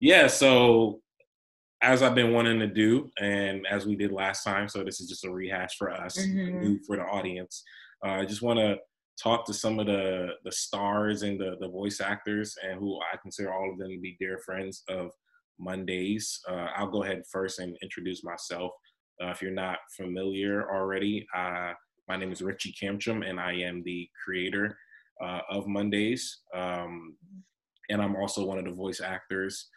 yeah, so as I've been wanting to do, and as we did last time, so this is just a rehash for us, mm-hmm. new for the audience. Uh, I just want to talk to some of the the stars and the the voice actors, and who I consider all of them to be dear friends of Mondays. Uh, I'll go ahead first and introduce myself. Uh, if you're not familiar already, uh, my name is Richie Camtrum, and I am the creator uh, of Mondays. Um, and I'm also one of the voice actors.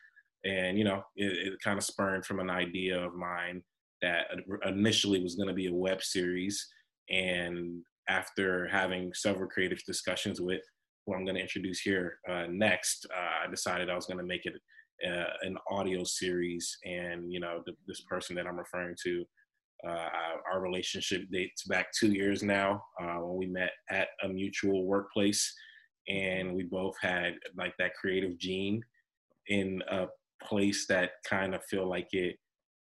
And, you know, it, it kind of spurned from an idea of mine that initially was going to be a web series. And after having several creative discussions with who I'm going to introduce here uh, next, uh, I decided I was going to make it uh, an audio series. And, you know, the, this person that I'm referring to, uh, our relationship dates back two years now uh, when we met at a mutual workplace and we both had like that creative gene in a place that kind of feel like it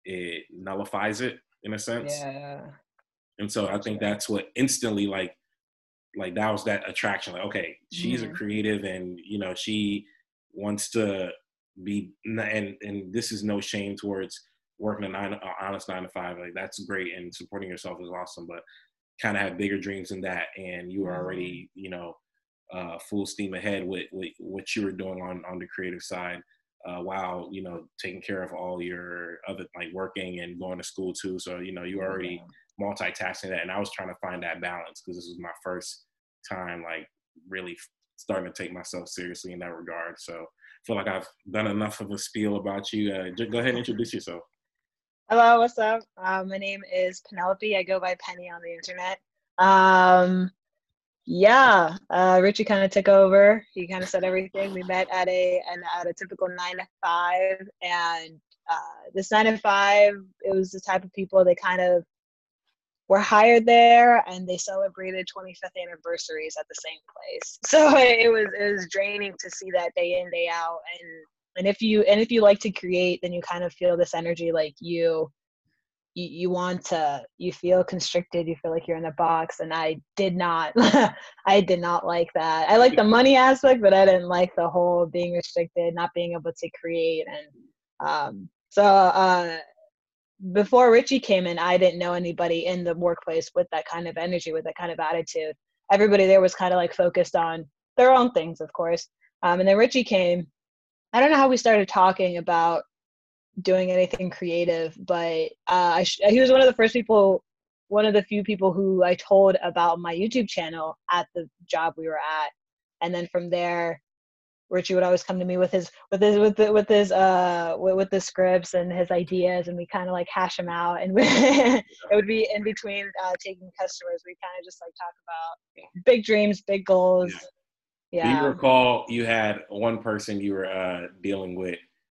it nullifies it in a sense. Yeah. And so I think that's what instantly like like that was that attraction. Like, okay, she's a creative and you know, she wants to be and and this is no shame towards working a nine a honest nine to five. Like that's great and supporting yourself is awesome, but kind of have bigger dreams than that and you are already, mm-hmm. you know, uh, full steam ahead with, with what you were doing on on the creative side uh, while you know taking care of all your other like working and going to school too. So you know you already multitasking that and i was trying to find that balance because this was my first time like really starting to take myself seriously in that regard. So i feel like i've done enough of a spiel about you uh, just go ahead and introduce yourself. Hello what's up? Uh, my name is penelope. I go by penny on the internet. Um, yeah, uh, Richie kind of took over. He kind of said everything. We met at a an, at a typical nine to five, and uh, this nine to five, it was the type of people they kind of were hired there, and they celebrated 25th anniversaries at the same place. So it was it was draining to see that day in day out, and and if you and if you like to create, then you kind of feel this energy like you you, you want to you feel constricted you feel like you're in a box and i did not i did not like that. I like the money aspect but i didn't like the whole being restricted not being able to create and um, so uh, before richie came in i didn't know anybody in the workplace with that kind of energy with that kind of attitude. Everybody there was kind of like focused on their own things of course. Um, and then richie came. I don't know how we started talking about doing anything creative, but uh, sh- he was one of the first people, one of the few people who I told about my YouTube channel at the job we were at, and then from there, Richie would always come to me with his with his with the, with his uh with, with the scripts and his ideas, and we kind of like hash them out, and it would be in between uh, taking customers, we kind of just like talk about big dreams, big goals. Yeah. yeah. Do you recall you had one person you were uh, dealing with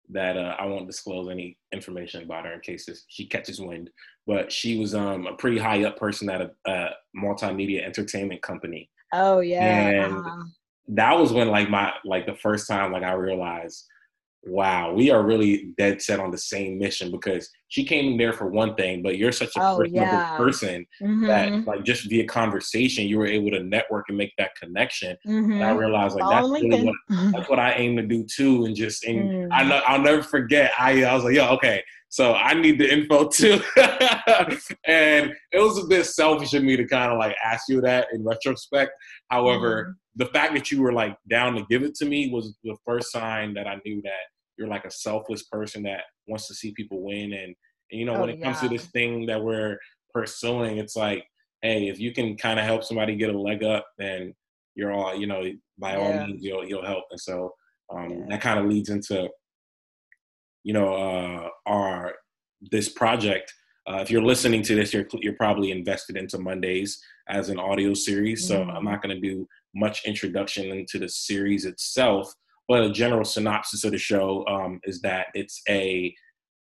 that uh, I won't disclose any information about her in case this, she catches wind. But she was um, a pretty high up person at a, a multimedia entertainment company. Oh yeah, and uh-huh. that was when like my like the first time like I realized wow, we are really dead set on the same mission because she came in there for one thing, but you're such a oh, personable yeah. person mm-hmm. that like just via conversation you were able to network and make that connection. Mm-hmm. And I mm-hmm. realized like that's really what that's what I aim to do too. And just and mm. I know I'll never forget. I I was like, yo, okay, so I need the info too. and it was a bit selfish of me to kind of like ask you that in retrospect. However, mm the fact that you were like down to give it to me was the first sign that I knew that you're like a selfless person that wants to see people win. And, and you know, oh, when it yeah. comes to this thing that we're pursuing, it's like, hey, if you can kind of help somebody get a leg up, then you're all, you know, by yeah. all means, you'll you'll help. And so um, yeah. that kind of leads into, you know, uh, our this project. Uh, if you're listening to this, you're you're probably invested into Mondays as an audio series. So mm-hmm. I'm not going to do much introduction into the series itself, but a general synopsis of the show um, is that it's a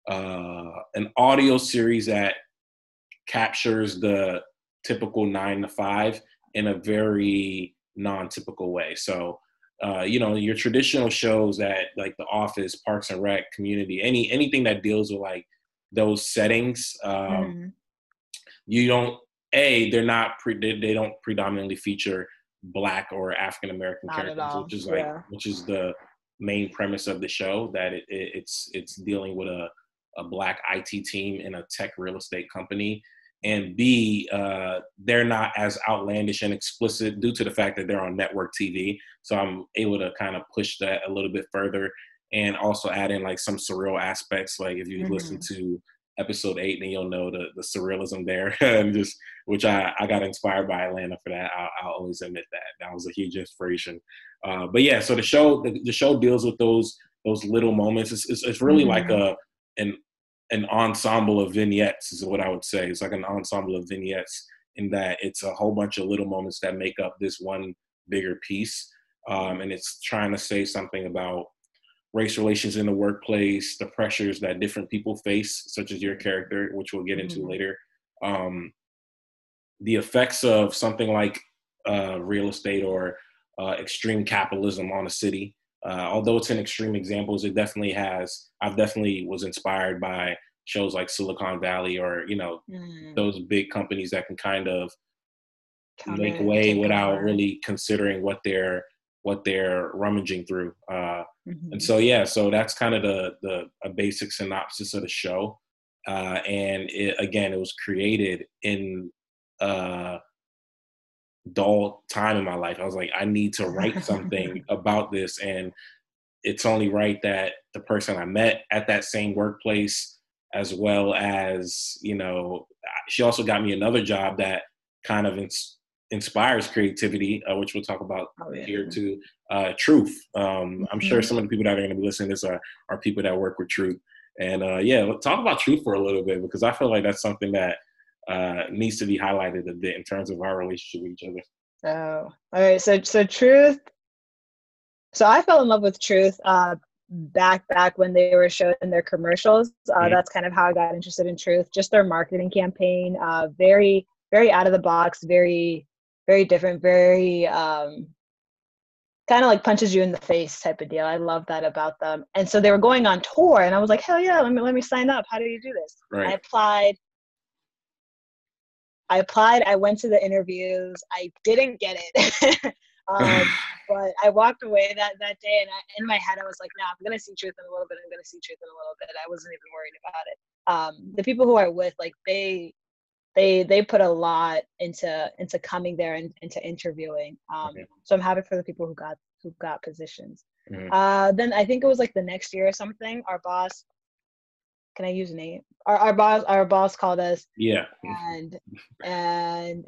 uh, an audio series that captures the typical nine to five in a very non-typical way. So, uh, you know, your traditional shows that like The Office, Parks and Rec, Community, any anything that deals with like those settings, um, mm. you don't. A, they're not pre- they, they don't predominantly feature black or African American characters, which is like yeah. which is the main premise of the show that it, it, it's it's dealing with a a black IT team in a tech real estate company, and B, uh, they're not as outlandish and explicit due to the fact that they're on network TV. So I'm able to kind of push that a little bit further and also add in like some surreal aspects. Like if you mm-hmm. listen to episode eight, and you'll know the, the surrealism there, and just which I, I got inspired by Atlanta for that. I'll, I'll always admit that that was a huge inspiration. Uh, but yeah, so the show the, the, show deals with those those little moments. It's it's, it's really mm-hmm. like a an an ensemble of vignettes is what I would say. It's like an ensemble of vignettes in that it's a whole bunch of little moments that make up this one bigger piece. Um, and it's trying to say something about race relations in the workplace, the pressures that different people face, such as your character, which we'll get into mm-hmm. later. Um, the effects of something like uh, real estate or uh, extreme capitalism on a city. Uh, although it's in extreme examples, it definitely has. I've definitely was inspired by shows like Silicon Valley or you know mm. those big companies that can kind of Come make way without over. really considering what they're what they're rummaging through. Uh, mm-hmm. And so, yeah, so that's kind of the the a basic synopsis of the show. Uh, and it, again, it was created in a dull time in my life. I was like, I need to write something about this, and it's only right that the person I met at that same workplace, as well as you know, she also got me another job that kind of ins- inspires creativity, uh, which we'll talk about oh, yeah. here too. Uh, truth. Um, mm-hmm. I'm sure mm-hmm. some of the people that are going to be listening to this are, are people that work with truth. And uh, yeah, let's talk about truth for a little bit because I feel like that's something that uh, needs to be highlighted a bit in terms of our relationship with each other. Oh, all right. So, so truth. So I fell in love with truth uh, back back when they were showing their commercials. Uh, mm-hmm. That's kind of how I got interested in truth. Just their marketing campaign. Uh, very, very out of the box. Very very different, very um, kind of like punches you in the face type of deal. I love that about them. And so they were going on tour, and I was like, hell yeah, let me let me sign up. How do you do this? Right. I applied. I applied. I went to the interviews. I didn't get it. um, but I walked away that that day, and I, in my head, I was like, "No, I'm gonna see truth in a little bit. I'm gonna see truth in a little bit." I wasn't even worried about it. Um, the people who are with, like, they they they put a lot into into coming there and into interviewing. Um, okay. So I'm happy for the people who got who got positions. Mm-hmm. Uh, then I think it was like the next year or something. Our boss, can I use a name? Our our boss our boss called us. Yeah. And and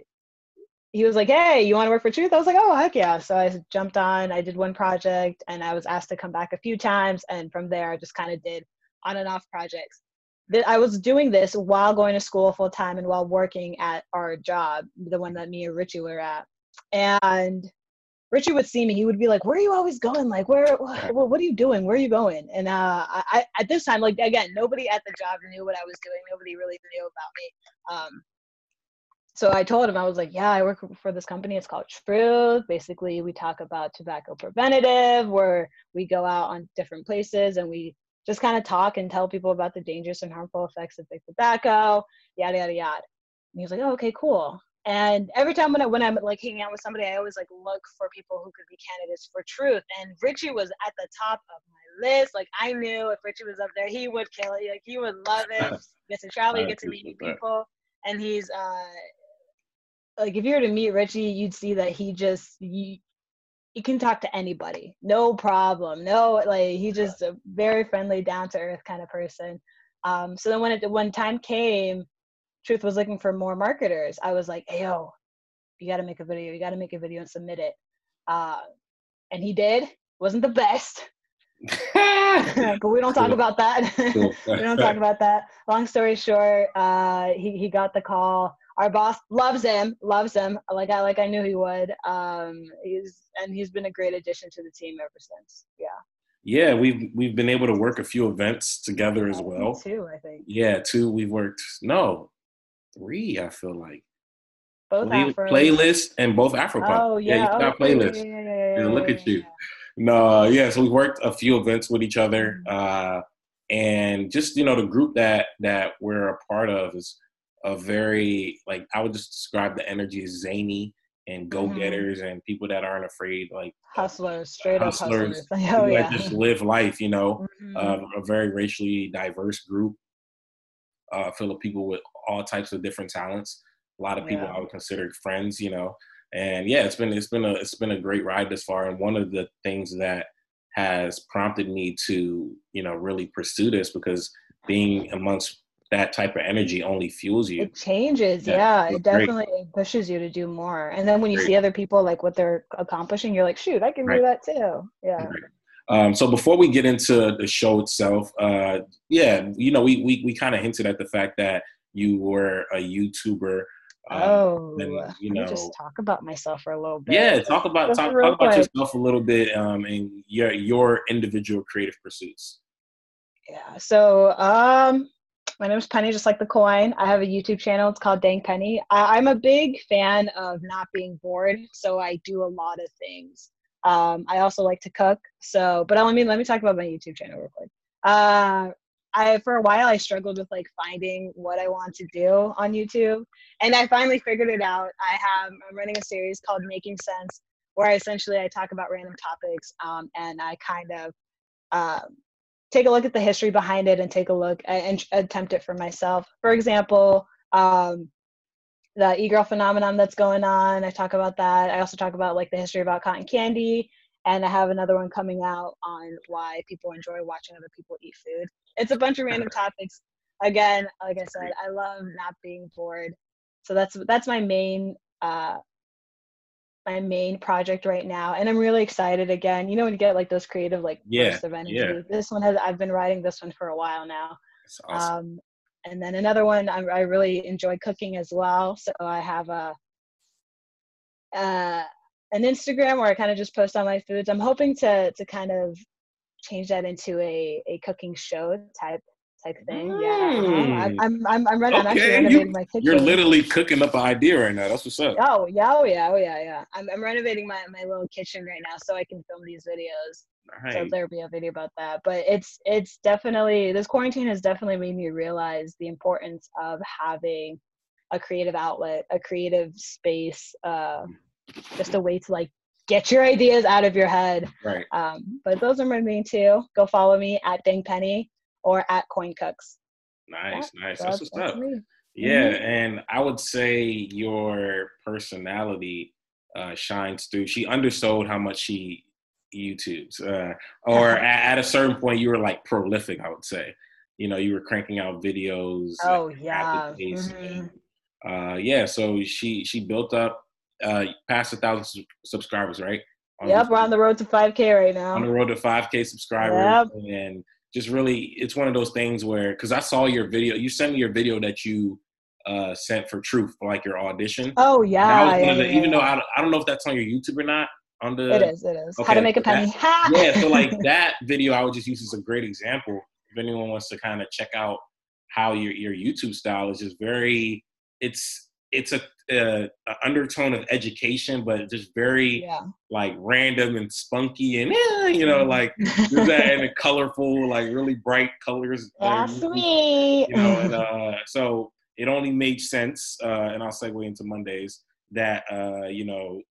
he was like, "Hey, you want to work for Truth?" I was like, "Oh, heck yeah!" So I jumped on. I did one project, and I was asked to come back a few times. And from there, I just kind of did on and off projects that I was doing this while going to school full time and while working at our job, the one that me and Richie were at. And Richie would see me, he would be like, "Where are you always going? Like, where? What, what are you doing? Where are you going?" And uh, I, at this time, like again, nobody at the job knew what I was doing. Nobody really knew about me. Um, so I told him I was like, "Yeah, I work for this company. It's called Truth. Basically, we talk about tobacco preventative, where we go out on different places and we just kind of talk and tell people about the dangerous and harmful effects of big tobacco, yada yada yada. And he was like, oh, okay, cool. And every time when I when I'm like hanging out with somebody, I always like look for people who could be candidates for truth. And Richie was at the top of my list. Like I knew if Richie was up there, he would kill it. Like he would love it. get to travel, you get to meet new people. And he's uh like if you were to meet Richie, you'd see that he just you, he can talk to anybody. No problem. No like he's just a very friendly down to earth kind of person. Um, so then when it when time came truth was looking for more marketers. I was like hey yo you got to make a video. You got to make a video and submit it. Uh, and he did. Wasn't the best. But we don't talk about that. We don't talk about that. Long story short uh, he, he got the call our boss loves him, loves him like I like I knew he would. Um, he's and he's been a great addition to the team ever since. Yeah. Yeah, we've we've been able to work a few events together as well. Two, I think. Yeah, two. We've worked no, three. I feel like both Afro. playlist and both Afro Oh yeah, yeah you oh, got playlist. Yeah, yeah, yeah, yeah, look at you. No, yeah. So we worked a few events with each other, mm-hmm. uh, and just you know the group that that we're a part of is a very like I would just describe the energy as zany and go getters mm-hmm. and people that aren't afraid, like hustlers, straight hustlers, up hustlers. Oh, yeah. just live life, you know, mm-hmm. uh, a very racially diverse group, uh, full of people with all types of different talents. A lot of people yeah. I would consider friends, you know, and yeah, it's been it's been a it's been a great ride this far. And one of the things that has prompted me to you know really pursue this because being amongst that type of energy only fuels you. It changes, yeah. yeah it definitely great. pushes you to do more. And then when you great. see other people like what they're accomplishing, you're like, shoot, I can right. do that too. Yeah. Um, so before we get into the show itself, uh, yeah, you know, we we, we kind of hinted at the fact that you were a YouTuber. Um, oh, and, you know, just talk about myself for a little bit. Yeah, talk about talk, talk about yourself a little bit um, and your your individual creative pursuits. Yeah. So, um, my name is Penny, just like the coin. I have a YouTube channel. It's called Dang Penny. I, am a big fan of not being bored, so I do a lot of things. Um, I also like to cook. So, but let me let me talk about my YouTube channel real quick. Uh, I for a while I struggled with like finding what I want to do on YouTube, and I finally figured it out. I have I'm running a series called Making Sense, where essentially I talk about random topics, um, and I kind of um, take a look at the history behind it and take a look and attempt it for myself. For example, um, the e-girl phenomenon that's going on. I talk about that. I also talk about like the history about cotton candy, and I have another one coming out on why people enjoy watching other people eat food. It's a bunch of random topics. Again, like I said, I love not being bored. So that's that's my main uh, my main project right now and i'm really excited again you know when you get like those creative like yeah, bursts of energy yeah. this one has i've been writing this one for a while now awesome. um, and then another one I, I really enjoy cooking as well so i have a uh, an instagram where i kind of just post on my foods i'm hoping to to kind of change that into a a cooking show type type thing. Mm. Yeah, I'm, I'm, I'm, I'm, running, okay. I'm actually renovating you, my kitchen. You're literally cooking up an idea right now. That's what's up. Oh yeah, oh yeah, oh yeah, yeah. I'm, I'm renovating my, my little kitchen right now so I can film these videos. Right. So there'll be a video about that. But it's it's definitely this quarantine has definitely made me realize the importance of having a creative outlet, a creative space, uh, just a way to like get your ideas out of your head. Right. Um, but those are my main two. Go follow me at Dang Penny or at Coin Cooks. Nice, yeah, nice. That's, that's what's up. Yeah, mm-hmm. and I would say your personality uh, shines through. She undersold how much she YouTubes, uh, or at, at, a certain point, you were like prolific. I would say, you know, you were cranking out videos. Oh yeah. Mm-hmm. And, uh, yeah, so she she built up uh, past a thousand subscribers, right? On yep, we're on the road to 5K right now. On the road to 5K subscribers, yep. and just really it's one of those things where because I saw your video, you sent me your video that you uh, sent for Truth for like your audition. Oh yeah, yeah, the, yeah even though I, I don't know if that's on your YouTube or not. On the it is, it is. Okay, How to make a penny. Yeah, so like that video, I would just use as a great example. If anyone wants to kind of check out how your your YouTube style is just very, it's it's a, a, a, undertone of education, but just very yeah. like random and spunky and eh, you know like that and colorful, like really bright colors. That's me. You know, and uh, so it only made sense, uh, and I'll segue into Mondays that uh, you know,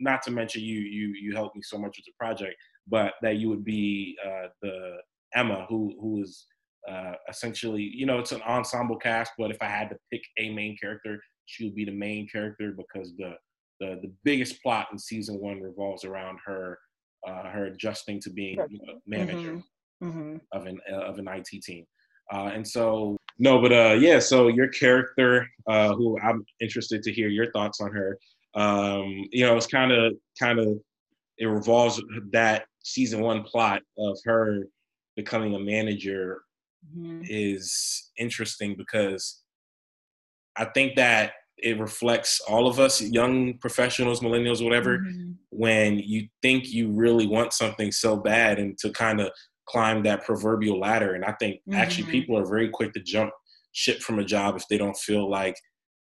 not to mention you you you helped me so much with the project, but that you would be uh, the Emma who who is uh, essentially, you know, it's an ensemble cast, but if I had to pick a main character, she would be the main character because the the, the biggest plot in season one revolves around her uh, her adjusting to being you know, manager mm-hmm. Mm-hmm. of an uh, of an IT team. Uh, and so no, but uh, yeah. So your character, uh, who I'm interested to hear your thoughts on her. Um, you know, it's kind of kind of it revolves that season one plot of her becoming a manager mm-hmm. is interesting because I think that it reflects all of us, young professionals, millennials, whatever, mm-hmm. when you think you really want something so bad and to kind of climb that proverbial ladder. And I think mm-hmm. actually people are very quick to jump ship from a job if they don't feel like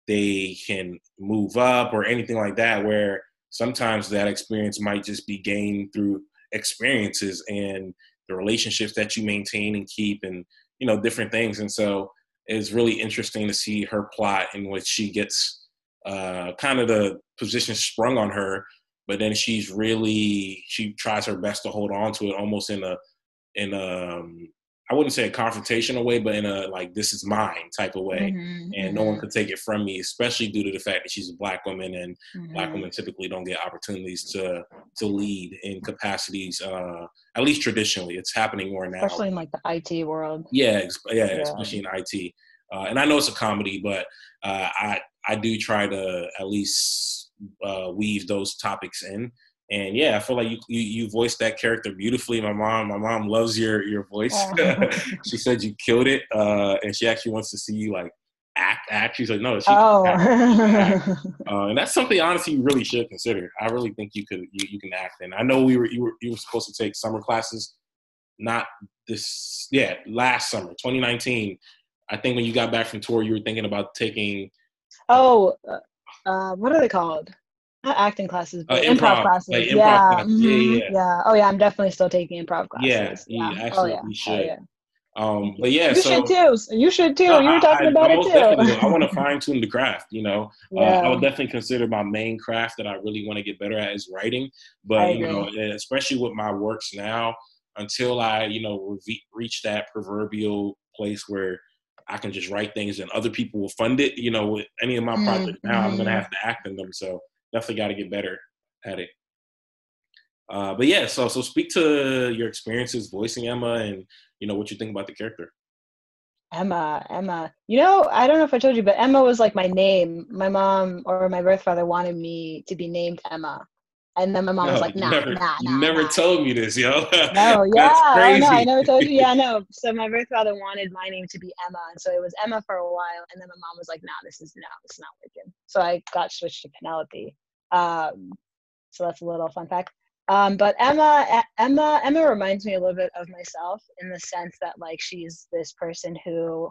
they can move up or anything like that, where sometimes that experience might just be gained through experiences and the relationships that you maintain and keep and you know different things and so it's really interesting to see her plot in which she gets uh, kind of the position sprung on her, but then she's really she tries her best to hold on to it, almost in a in a um, I wouldn't say a confrontational way, but in a like this is mine type of way, mm-hmm, and no one mm-hmm. could take it from me, especially due to the fact that she's a black woman, and mm-hmm. black women typically don't get opportunities to to lead in capacities. Uh, at least traditionally, it's happening more now, especially in like the IT world. Yeah, yeah, yeah. especially in IT. Uh, and I know it's a comedy, but uh, I I do try to at least uh, weave those topics in and yeah, I feel like you, you you voiced that character beautifully. My mom, my mom loves your your voice. Oh. she said you killed it, uh, and she actually wants to see you like act. Act. She's like, no, she oh. act, uh, and that's something honestly you really should consider. I really think you could you, you can act. And I know we were you were you were supposed to take summer classes, not this yeah last summer 2019. I think when you got back from tour, you were thinking about taking. Oh, uh, uh what are they called? Not acting classes, but uh, improv, improv, classes. Like improv yeah. Classes. Mm-hmm. yeah, yeah, yeah. Oh yeah, I'm definitely still taking improv classes. Yeah, yeah, absolutely oh, yeah. should. Oh, yeah. Um, but yeah, you so, should too. You should too. you were talking I, about I it too. I want to fine tune the craft. You know, yeah. uh, I would definitely consider my main craft that I really want to get better at is writing. But you know, especially with my works now, until I you know re- reach that proverbial place where I can just write things and other people will fund it. You know, with any of my mm-hmm. projects now, I'm gonna mm-hmm. have to act in them. So definitely got to get better at it. Uh, but yeah, so so speak to your experiences voicing Emma and you know what you think about the character. Emma, Emma. You know, I don't know if I told you, but Emma was like my name. My mom or my birth father wanted me to be named Emma. And then my mom no, was like, nah, never, nah, nah. You never nah. told me this, yo. No, yeah. oh, no, I never told you. Yeah, no. So my birth father wanted my name to be Emma. And so it was Emma for a while. And then my mom was like, nah, this is no, it's not working. So I got switched to Penelope. Um, so that's a little fun fact. Um, but Emma, Emma, Emma reminds me a little bit of myself in the sense that like she's this person who,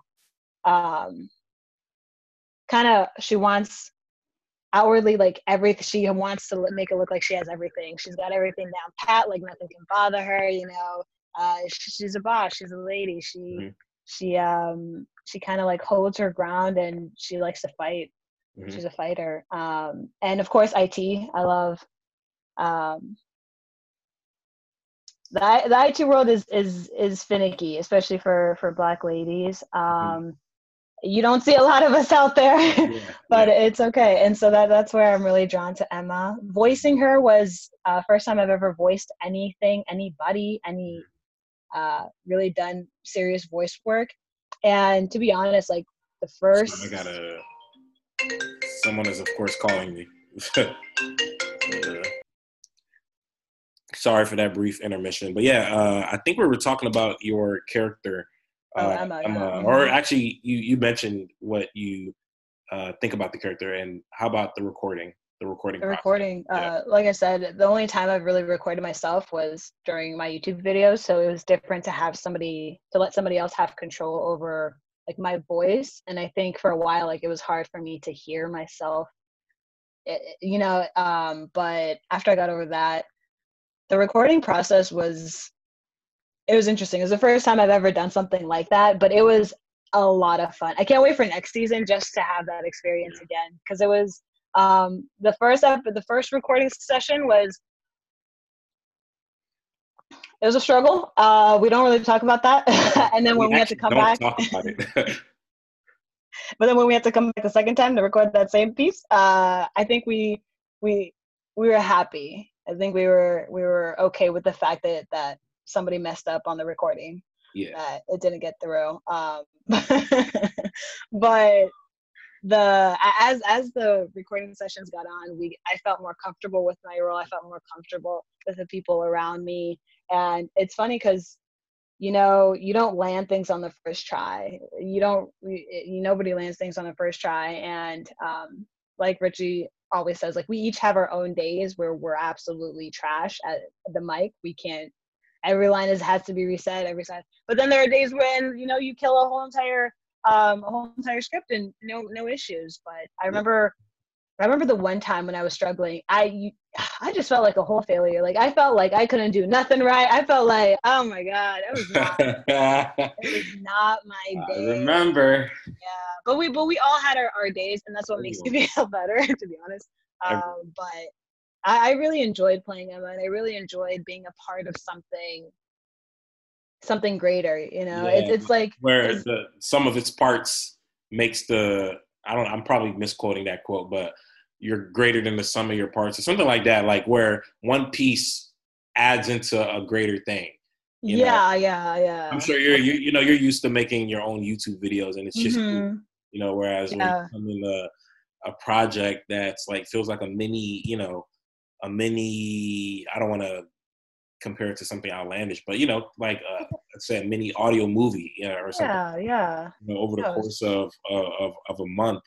um, kind of she wants outwardly like everything. She wants to make it look like she has everything. She's got everything down pat, like nothing can bother her. You know, uh, she's a boss. She's a lady. She mm-hmm. she um she kind of like holds her ground and she likes to fight Mm-hmm. She's a fighter. Um, and of course, IT. I love. Um, the the IT world is is is finicky, especially for for Black ladies. Mm-hmm. Um. You don't see a lot of us out there, yeah, but yeah. it's okay. And so that that's where I'm really drawn to Emma. Voicing her was uh, first time I've ever voiced anything, anybody, any uh, really done serious voice work. And to be honest, like the first. So I gotta Someone is, of course, calling me. sorry for that brief intermission, but yeah, uh, I think we were talking about your character. Oh, uh, Emma, Emma yeah. or actually, you you mentioned what you uh, think about the character, and how about the recording? The recording. The recording. Yeah. Uh, like I said, the only time I've really recorded myself was during my YouTube videos, so it was different to have somebody to let somebody else have control over like my voice and i think for a while like it was hard for me to hear myself it, you know um but after i got over that the recording process was it was interesting it was the first time i've ever done something like that but it was a lot of fun i can't wait for next season just to have that experience again because it was um the first ep- the first recording session was it was a struggle. Uh, we don't really talk about that. and then when we, we had to come back, but then when we had to come back the second time to record that same piece, uh, I think we we we were happy. I think we were we were okay with the fact that that somebody messed up on the recording. Yeah, that it didn't get through. Um, but the as as the recording sessions got on, we I felt more comfortable with my role. I felt more comfortable with the people around me and it's funny because you know you don't land things on the first try you don't you, nobody lands things on the first try and um, like richie always says like we each have our own days where we're absolutely trash at the mic we can't every line is has to be reset every time but then there are days when you know you kill a whole entire um a whole entire script and no no issues but i remember I remember the one time when I was struggling, I I just felt like a whole failure. Like I felt like I couldn't do nothing right. I felt like, oh my god, it was not, it was not my day. I remember. Yeah, but we but we all had our, our days, and that's what makes me feel better, to be honest. Um, but I, I really enjoyed playing Emma, and I really enjoyed being a part of something something greater. You know, yeah, it's it's like where it's, the sum of its parts makes the I don't I'm probably misquoting that quote, but you're greater than the sum of your parts or something like that like where one piece adds into a greater thing yeah know? yeah yeah i'm sure you're you, you know you're used to making your own youtube videos and it's just mm-hmm. you know whereas yeah. when you come in a, a project that's like feels like a mini you know a mini i don't want to compare it to something outlandish but you know like uh, let's say a mini audio movie you know, or something. Yeah yeah. You know, over the course of, uh, of of a month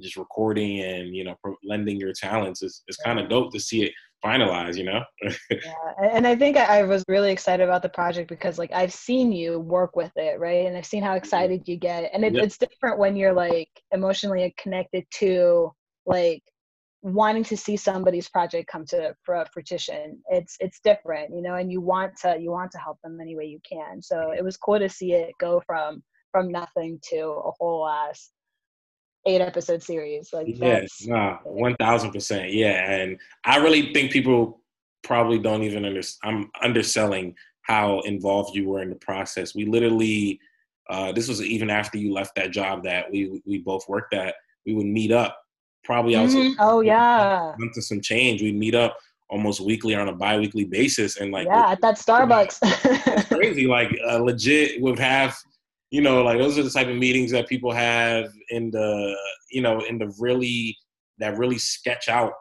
just recording and you know lending your talents is, is kind of dope to see it finalized you know? Yeah and i think i was really excited about the project because like i've seen you work with it right? And i've seen how mm-hmm. excited you get and it, it's different when you're like emotionally connected to like wanting to see somebody's project come to fruition it's it's different you know and you want to you want to help them any way you can so it was cool to see it go from from nothing to a whole ass eight episode series. Like yes, nah, one thousand percent, yeah. And I really think people probably don't even understand. I'm underselling how involved you were in the process. We literally, uh, this was even after you left that job that we we both worked at. We would meet up. Probably was mm-hmm. oh yeah to some change. We'd meet up almost weekly or on a bi-weekly basis and like yeah at that starbucks it's crazy like uh, legit would have you know, like those are the type of meetings that people have in the, you know, in the really that really sketch out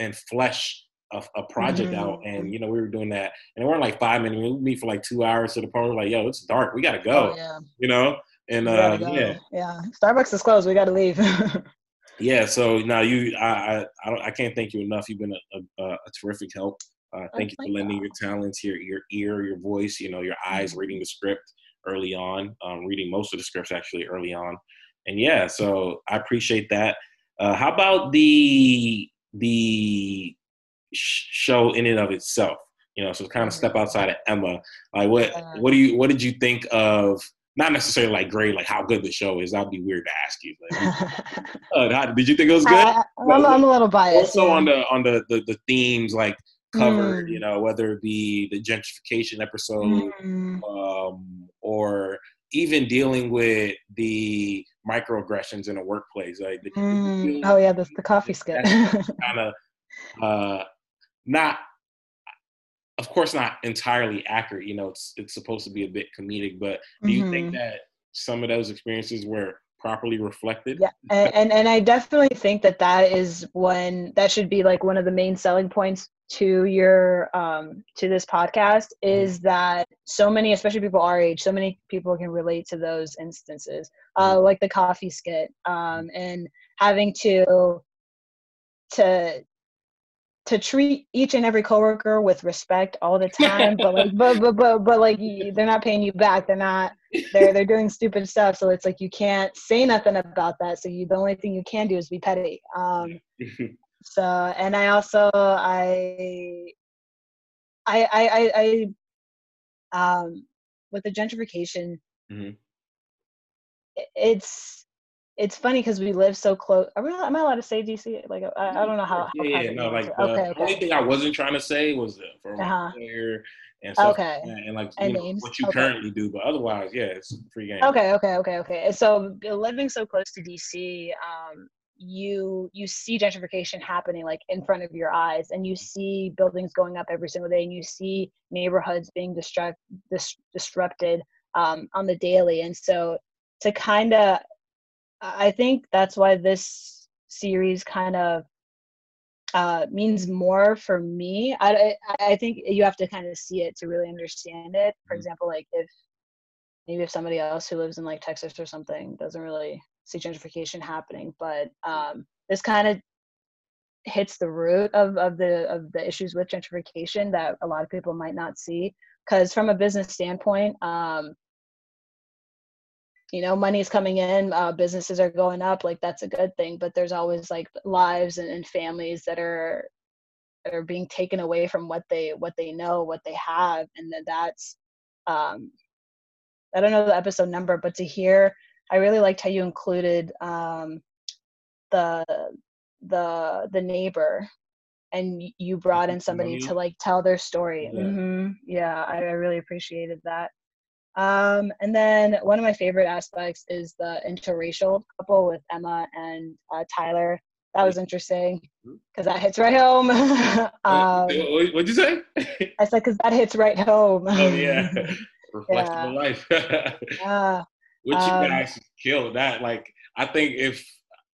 and flesh a, a project mm-hmm. out. And you know, we were doing that, and it weren't like five minutes. We meet for like two hours to the point. We're like, yo, it's dark. We gotta go. Oh, yeah. You know, and uh, yeah, yeah. Starbucks is closed. We gotta leave. yeah. So now you, I, I, I can't thank you enough. You've been a, a, a terrific help. Uh, thank oh, you for lending God. your talents, your your ear, your voice. You know, your eyes, mm-hmm. reading the script early on, um, reading most of the scripts actually early on. And yeah, so I appreciate that. Uh, how about the the show in and of itself? You know, so kind of step outside of Emma. Like, what what do you what did you think of? Not necessarily like great, like how good the show is. That'd be weird to ask you. Like, uh, how, did you think it was good? I, am I'm a little biased. Also yeah. on the on the, the the themes, like covered, mm. you know, whether it be the gentrification episode mm. um, or even dealing with the microaggressions in a workplace. Like the, mm. oh yeah, the, the coffee skit. kind of uh, not, of course, not entirely accurate. You know, it's it's supposed to be a bit comedic, but do you mm-hmm. think that some of those experiences were properly reflected. Yeah, and, and, and I definitely think that that is when that should be like one of the main selling points to your um to this podcast mm-hmm. is that so many especially people our age so many people can relate to those instances uh mm-hmm. like the coffee skit um and having to to to treat each and every coworker with respect all the time but like but but but, but like they're not paying you back. They're not they're they're doing stupid stuff. So it's like you can't say nothing about that. So you the only thing you can do is be petty. Um so and i also i i i i, I um with the gentrification mm-hmm. it's it's funny because we live so close. Are we, am I allowed to say DC? Like, I, I don't know how. Yeah, how yeah, no, like the okay, okay. only thing I wasn't trying to say was uh, for uh-huh. player and stuff okay. Like and like and know, what you okay. currently do, but otherwise, yeah, it's free game. Okay, okay, okay, okay. So living so close to DC, um, you you see gentrification happening like in front of your eyes, and you see buildings going up every single day, and you see neighborhoods being destruct dis- disrupted um, on the daily, and so to kind of I think that's why this series kind of uh, means more for me. I, I think you have to kind of see it to really understand it. For mm-hmm. example, like if maybe if somebody else who lives in like Texas or something doesn't really see gentrification happening, but um, this kind of hits the root of, of the of the issues with gentrification that a lot of people might not see. Because from a business standpoint, um, you know money's coming in uh, businesses are going up like that's a good thing but there's always like lives and, and families that are are being taken away from what they what they know what they have and that that's um i don't know the episode number but to hear i really liked how you included um the the the neighbor and you brought in somebody to like tell their story. Yeah, mm-hmm. yeah I, I really appreciated that um, and then one of my favorite aspects is the interracial couple with Emma and uh, Tyler. That was interesting because that hits right home. um, What'd you say? I said because that hits right home. oh yeah, reflection yeah. life. yeah. Which you um, guys kill that. Like I think if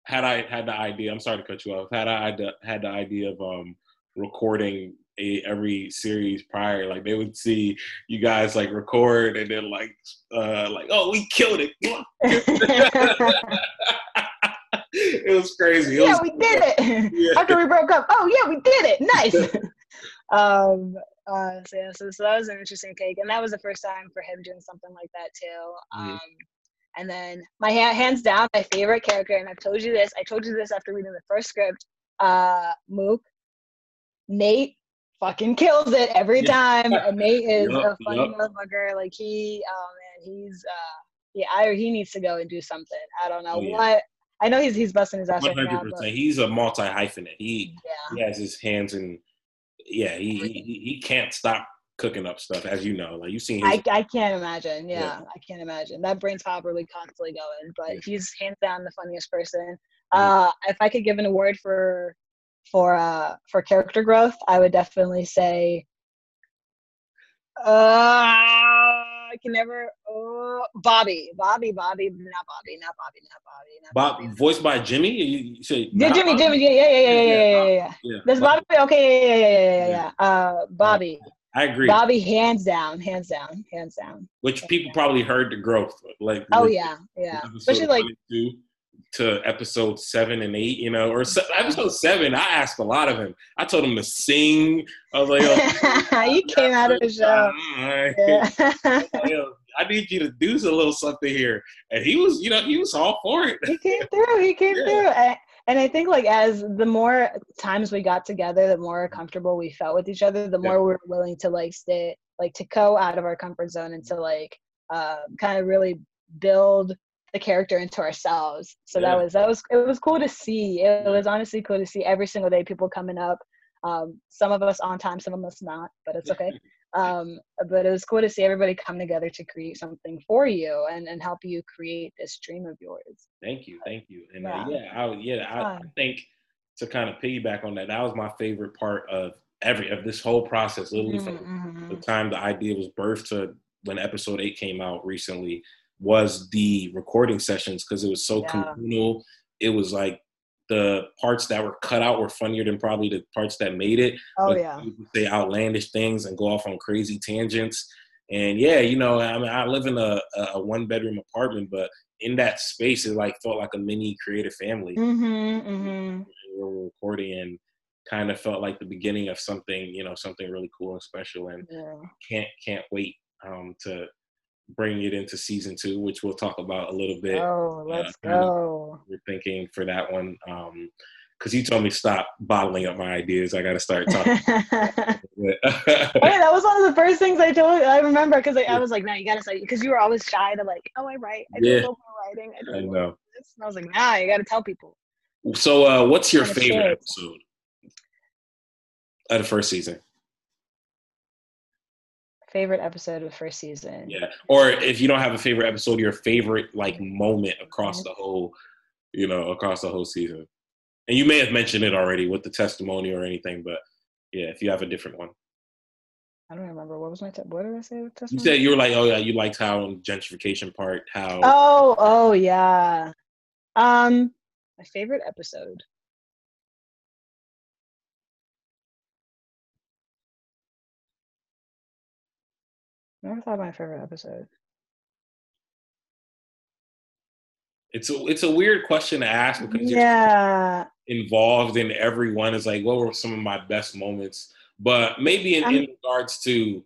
had I had the idea, I'm sorry to cut you off. Had I had the, had the idea of um recording a, every series prior. Like they would see you guys like record and then like uh like oh we killed it. it was crazy. It yeah, was, we did it. Yeah. After we broke up. Oh yeah, we did it. Nice. um uh so yeah, so, so that was an interesting take. And that was the first time for him doing something like that too. Mm-hmm. Um and then my ha- hands down, my favorite character, and I've told you this. I told you this after reading the first script. Uh, Mook, Nate fucking kills it every time. And Nate is yep, a funny yep. motherfucker. Like he, oh man, he's uh, yeah, I, he needs to go and do something. I don't know oh, yeah. what. I know he's he's busting his ass. 100%. Right now, but, he's a multi hyphenate. He yeah. he has his hands in. Yeah, he, he he can't stop cooking up stuff, as you know. Like you've seen. His, I I can't imagine. Yeah, yeah, I can't imagine. That brain's probably constantly going, but yeah. he's hands down the funniest person. Uh, if I could give an award for for uh for character growth, I would definitely say uh I can never oh Bobby. Bobby, Bobby, not Bobby, not Bobby, not Bobby, not Bob Bobby. voiced by Jimmy? You say yeah, Jimmy, Jimmy, yeah, yeah, yeah, yeah, yeah, yeah, yeah. yeah. There's Bobby. Okay, yeah, yeah, yeah, yeah, yeah, yeah. Uh Bobby. I agree. Bobby, hands down, hands down, hands down. Which people probably heard the growth, like. Oh yeah, yeah. Especially like to episode seven and eight, you know, or se- episode seven, I asked a lot of him. I told him to sing. I was like, oh, you came out of the show. Yeah. I need you to do a little something here. And he was, you know, he was all for it. He came through. He came yeah. through. And, and I think like as the more times we got together, the more comfortable we felt with each other, the more yeah. we were willing to like stay, like to go out of our comfort zone and to like uh, kind of really build the character into ourselves. So yeah. that was that was it was cool to see. It was honestly cool to see every single day people coming up. Um, some of us on time, some of us not, but it's okay. Um, but it was cool to see everybody come together to create something for you and, and help you create this dream of yours. Thank you, thank you, and yeah, uh, yeah, I, yeah, I, I think to kind of piggyback on that, that was my favorite part of every of this whole process. Literally mm-hmm. from the mm-hmm. time the idea was birthed to when episode eight came out recently was the recording sessions because it was so yeah. communal. It was like the parts that were cut out were funnier than probably the parts that made it. Oh yeah, say outlandish things and go off on crazy tangents. And yeah, you know, I mean, I live in a, a one bedroom apartment, but in that space, it like felt like a mini creative family. Mm-hmm, mm-hmm. We were recording and kind of felt like the beginning of something, you know, something really cool and special. And yeah. can't can't wait um, to bring it into season two, which we'll talk about a little bit. Oh, uh, let's uh, go. We're thinking for that one. Um, because you told me stop bottling up my ideas. I got to start talking. oh, that was one of the first things I told. I remember because I, I, was like, "No, you got to say," because you were always shy to like, "Oh, I write. I do yeah. more writing. I, do I know." This. And I was like, "Nah, you got to tell people." So, uh, what's your favorite episode of the first season? Favorite episode of first season. Yeah. Or if you don't have a favorite episode, your favorite like moment across the whole, you know, across the whole season. And you may have mentioned it already with the testimony or anything, but yeah, if you have a different one. I don't remember what was my te- what did I say? With testimony? You said you were like, oh yeah, you liked how gentrification part, how. Oh, oh yeah. Um, my favorite episode. Never thought my favorite episode. It's a it's a weird question to ask because yeah. involved in everyone. Is like, what were some of my best moments? But maybe in, in regards to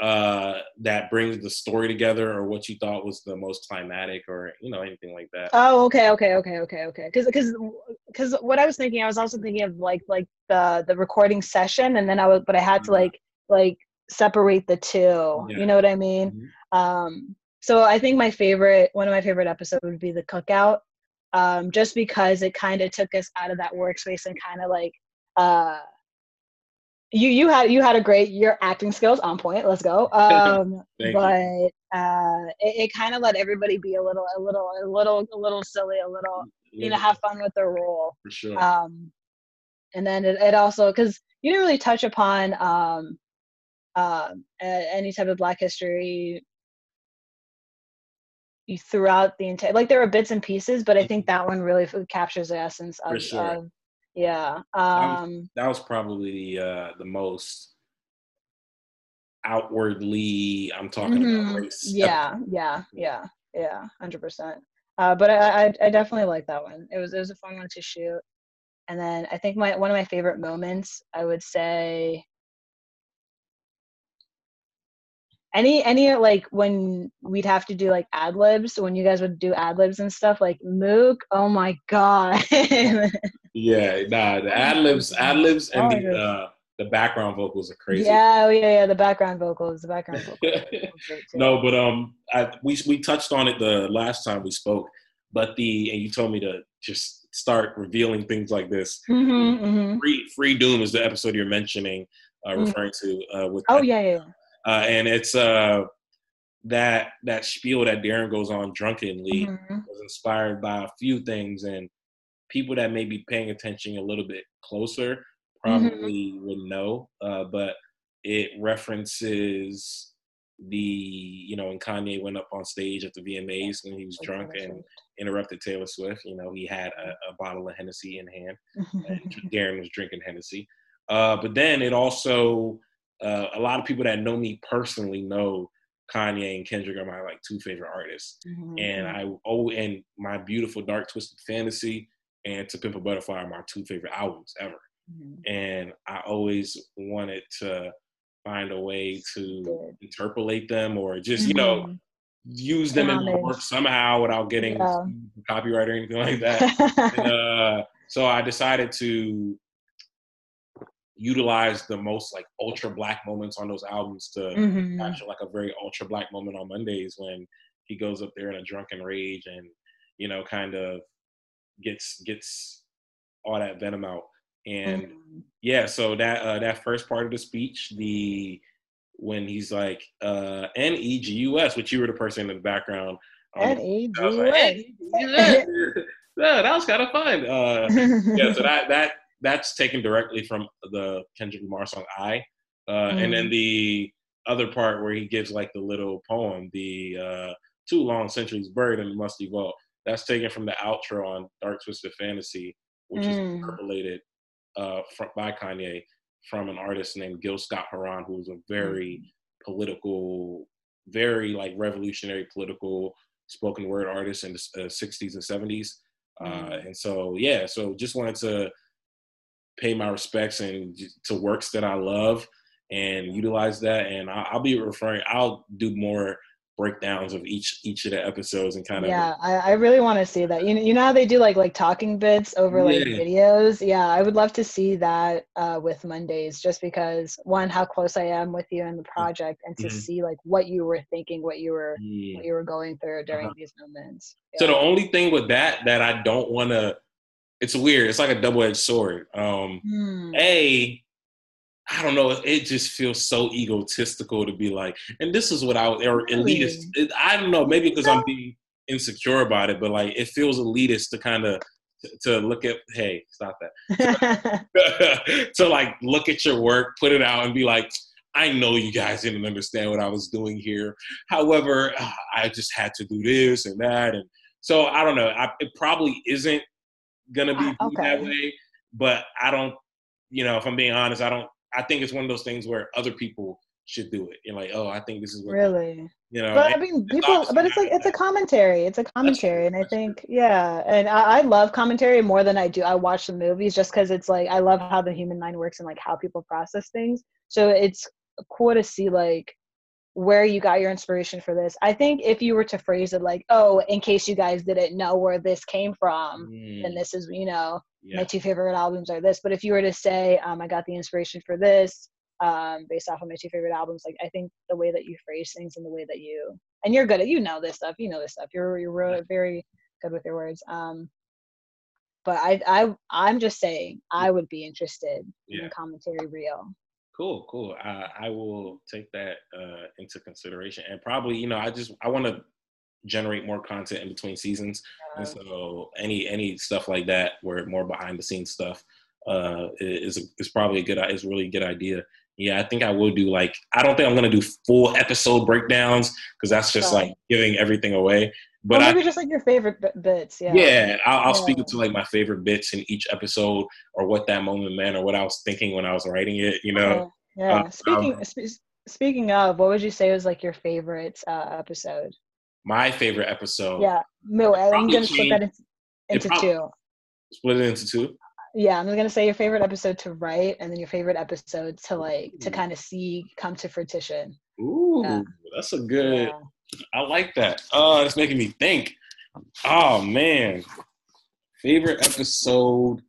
uh, that brings the story together, or what you thought was the most climatic, or you know anything like that. Oh, okay, okay, okay, okay, okay. Because because because what I was thinking, I was also thinking of like like the the recording session, and then I was, but I had to mm-hmm. like like separate the two. Yeah. You know what I mean? Mm-hmm. Um, so I think my favorite, one of my favorite episodes would be the cookout, um, just because it kind of took us out of that workspace and kind of like uh you you had you had a great your acting skills on point let's go um but uh it, it kind of let everybody be a little a little a little a little silly a little you know have fun with their role for sure um and then it, it also because you didn't really touch upon um uh, any type of black history throughout the entire like there were bits and pieces but i think that one really captures the essence of, sure. of yeah. Um, that was probably the uh, the most outwardly. I'm talking mm-hmm. about race. Yeah, yeah, yeah, yeah, hundred percent. Uh, but I, I, I definitely like that one. It was it was a fun one to shoot. And then I think my one of my favorite moments, I would say, any any like when we'd have to do like ad libs when you guys would do ad libs and stuff like mook oh my god Yeah, nah, the ad libs, ad libs, and oh, the uh, the background vocals are crazy. Yeah, oh, yeah, yeah. The background vocals, the background vocals. no, but um, I, we we touched on it the last time we spoke, but the and you told me to just start revealing things like this. Mm-hmm, mm-hmm. Free Free Doom is the episode you're mentioning, uh, mm-hmm. referring to uh, with. Oh yeah, yeah. Uh, and it's uh that that spiel that Darren goes on drunkenly mm-hmm. was inspired by a few things and people that may be paying attention a little bit closer probably mm-hmm. would know. Uh, but it references the you know when Kanye went up on stage at the VMAs when he was drunk and interrupted Taylor Swift. You know he had a, a bottle of Hennessy in hand, and Darren was drinking Hennessy. Uh, but then it also uh, a lot of people that know me personally know Kanye and Kendrick are my like two favorite artists, mm-hmm. and I oh and my beautiful dark twisted fantasy and To Pimp a Butterfly are my two favorite albums ever. Mm-hmm. And I always wanted to find a way to interpolate them or just, mm-hmm. you know, mm-hmm. use them in my work somehow without getting yeah. copyright or anything like that. and, uh, so I decided to utilize the most like ultra black moments on those albums to mm-hmm. capture like a very ultra black moment on Mondays when he goes up there in a drunken rage and you know kind of gets gets all that venom out. And mm-hmm. yeah, so that uh, that first part of the speech, the when he's like uh, N E G U S, which you were the person in the background. Um, N E G U S. Yeah, that was kind of fun. Uh, yeah, so that that that's taken directly from the Kendrick Lamar song "I," uh, mm. and then mm-hmm. the other part where he gives like the little poem, the uh, "Too long centuries buried in the musty vault." That's taken from the outro on Dark Twisted Fantasy, which mm. is interpolated uh, from, by Kanye from an artist named Gil Scott Heron, who was a very mm. political, very like revolutionary political spoken word artist in the uh, 60s and 70s. Uh, mm. and so, yeah, so just wanted to pay my respects and to works that I love and utilize that. And I'll, I'll be referring, I'll do more breakdowns of each each of the episodes and kind of yeah I, I really want to see that you know you know how they do like like talking bits over like yeah. videos yeah I would love to see that uh, with Mondays just because one how close I am with you in the project and to mm-hmm. see like what you were thinking what you were yeah. what you were going through during uh-huh. these moments yeah. so the only thing with that that I don't want to it's weird it's like a double-edged sword um hmm. a I don't know. It just feels so egotistical to be like, and this is what I or elitist. It, I don't know. Maybe because I'm being insecure about it, but like it feels elitist to kind of to look at. Hey, stop that. to like look at your work, put it out, and be like, I know you guys didn't understand what I was doing here. However, I just had to do this and that, and so I don't know. I, it probably isn't gonna be uh, okay. that way, but I don't. You know, if I'm being honest, I don't I think it's one of those things where other people should do it. You're like, oh, I think this is what really, you know. But I mean, people, but it's like it's a commentary. It's a commentary, and I think, yeah, and I, I, love commentary more than I do. I watch the movies just because it's like I love how the human mind works and like how people process things. So it's cool to see like where you got your inspiration for this. I think if you were to phrase it like, oh, in case you guys didn't know where this came from, mm. and this is, you know, yeah. my two favorite albums are this. But if you were to say, um, I got the inspiration for this um, based off of my two favorite albums, like I think the way that you phrase things and the way that you, and you're good at, you know this stuff, you know this stuff. You're you're very good with your words. Um, but I I I'm just saying I would be interested yeah. in commentary real. Cool, cool. Uh, I will take that uh, into consideration, and probably, you know, I just I want to generate more content in between seasons, yeah. and so any any stuff like that, where more behind the scenes stuff, uh, is is probably a good, is really a good idea. Yeah, I think I will do like I don't think I'm gonna do full episode breakdowns because that's just like giving everything away. But maybe I, just like your favorite bits. Yeah. Yeah, I'll, I'll yeah. speak to like my favorite bits in each episode, or what that moment meant, or what I was thinking when I was writing it. You know. Yeah. yeah. Uh, speaking um, sp- speaking of, what would you say was like your favorite uh, episode? My favorite episode. Yeah. No, I'm gonna split that into, into two. Split it into two. Yeah, I'm gonna say your favorite episode to write, and then your favorite episode to like to kind of see come to fruition. Ooh, yeah. that's a good. Yeah. I like that. Oh, it's making me think. Oh man, favorite episode,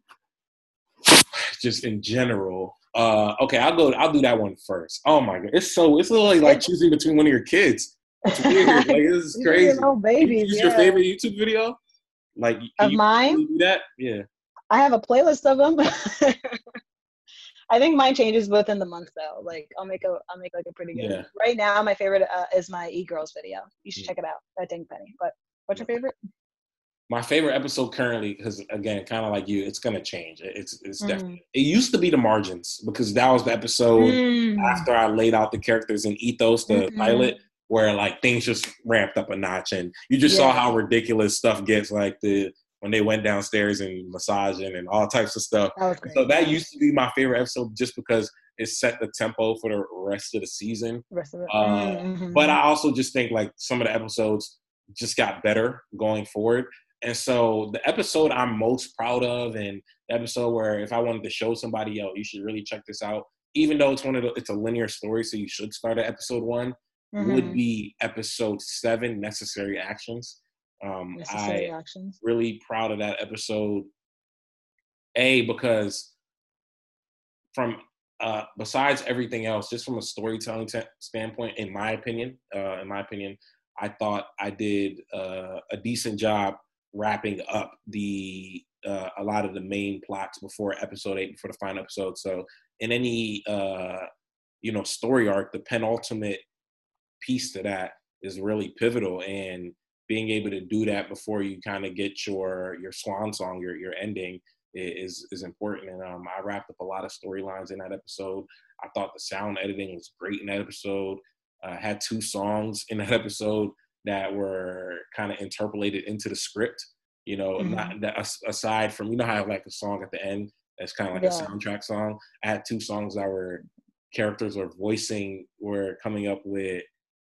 just in general. Uh, okay, I'll go. I'll do that one first. Oh my god, it's so it's literally like choosing between one of your kids. It's weird. like this is crazy. Oh, babies. Use yeah. your favorite YouTube video, like of you, mine. Do that, yeah. I have a playlist of them. I think mine changes within the month though. Like I'll make a I'll make like a pretty good. Yeah. Right now, my favorite uh, is my e girls video. You should mm. check it out. That dang penny. But what's your favorite? My favorite episode currently, because again, kind of like you, it's gonna change. It's it's mm. definitely. It used to be the margins because that was the episode mm. after I laid out the characters in ethos, the mm-hmm. pilot, where like things just ramped up a notch, and you just yeah. saw how ridiculous stuff gets. Like the when they went downstairs and massaging and all types of stuff. That so that used to be my favorite episode just because it set the tempo for the rest of the season. Rest of it. Uh, mm-hmm. But I also just think like some of the episodes just got better going forward. And so the episode I'm most proud of, and the episode where if I wanted to show somebody, yo, you should really check this out, even though it's one of the, it's a linear story, so you should start at episode one, mm-hmm. would be episode seven, Necessary Actions. Um, I actions. really proud of that episode. A because from uh, besides everything else, just from a storytelling t- standpoint, in my opinion, uh, in my opinion, I thought I did uh, a decent job wrapping up the uh, a lot of the main plots before episode eight, before the final episode. So in any uh, you know story arc, the penultimate piece to that is really pivotal and being able to do that before you kind of get your your swan song, your your ending is is important. And um, I wrapped up a lot of storylines in that episode. I thought the sound editing was great in that episode. I uh, had two songs in that episode that were kind of interpolated into the script. You know, mm-hmm. not that aside from you know how I have like a song at the end that's kind of like yeah. a soundtrack song. I had two songs that were characters or voicing were coming up with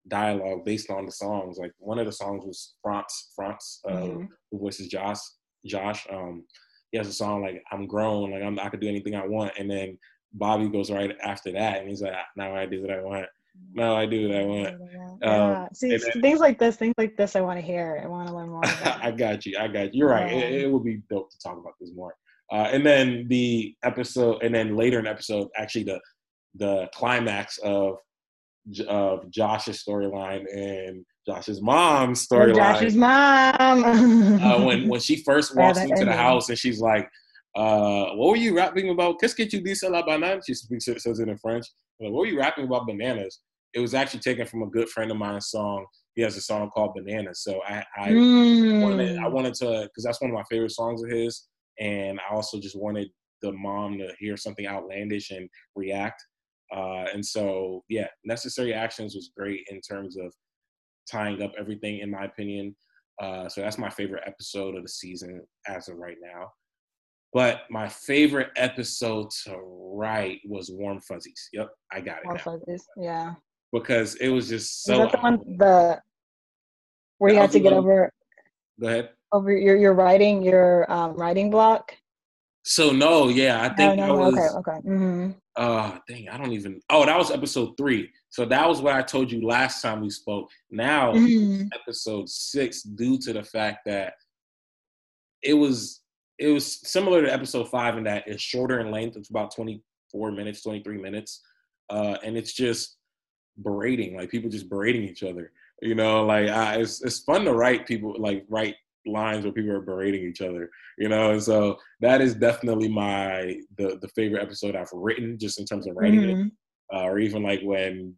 dialogue based on the songs. Like one of the songs was Franz, Franz, uh, mm-hmm. who voices Josh. Josh, um, he has a song like "I'm grown, like I'm, I could do anything I want," and then Bobby goes right after that, and he's like, "Now I do what I want." No, I do what I want. Yeah. Um, See, then, things like this, things like this, I want to hear. I want to learn more. I got you. I got you. You're right. Yeah. It, it, would be dope to talk about this more. Uh, and then the episode, and then later in the episode, actually the the climax of of Josh's storyline and Josh's mom's storyline. Josh's mom. uh, when when she first walks into the house and she's like, uh, "What were you rapping about? Qu'est-ce que tu dis la banane?" She speaks says it in French. Like, what were you rapping about bananas? It was actually taken from a good friend of mine's song. He has a song called Bananas. So I I mm. wanted I wanted to because that's one of my favorite songs of his, and I also just wanted the mom to hear something outlandish and react. Uh, and so, yeah, necessary actions was great in terms of tying up everything, in my opinion. Uh, so that's my favorite episode of the season as of right now. But my favorite episode to write was Warm Fuzzies. Yep, I got it. Warm now. Fuzzies, yeah. Because it was just so. Was that the one the where you had to get over? Go ahead. Over your your writing your um, writing block. So no, yeah, I think no, no, was, okay, okay. Mm-hmm. Uh, dang, I don't even. Oh, that was episode three. So that was what I told you last time we spoke. Now, mm-hmm. episode six, due to the fact that it was it was similar to episode five in that it's shorter in length. It's about 24 minutes, 23 minutes. Uh, and it's just berating, like people just berating each other. You know, like I, it's it's fun to write people like write lines where people are berating each other. You know, and so that is definitely my the the favorite episode I've written, just in terms of writing mm-hmm. it. Uh, or even like when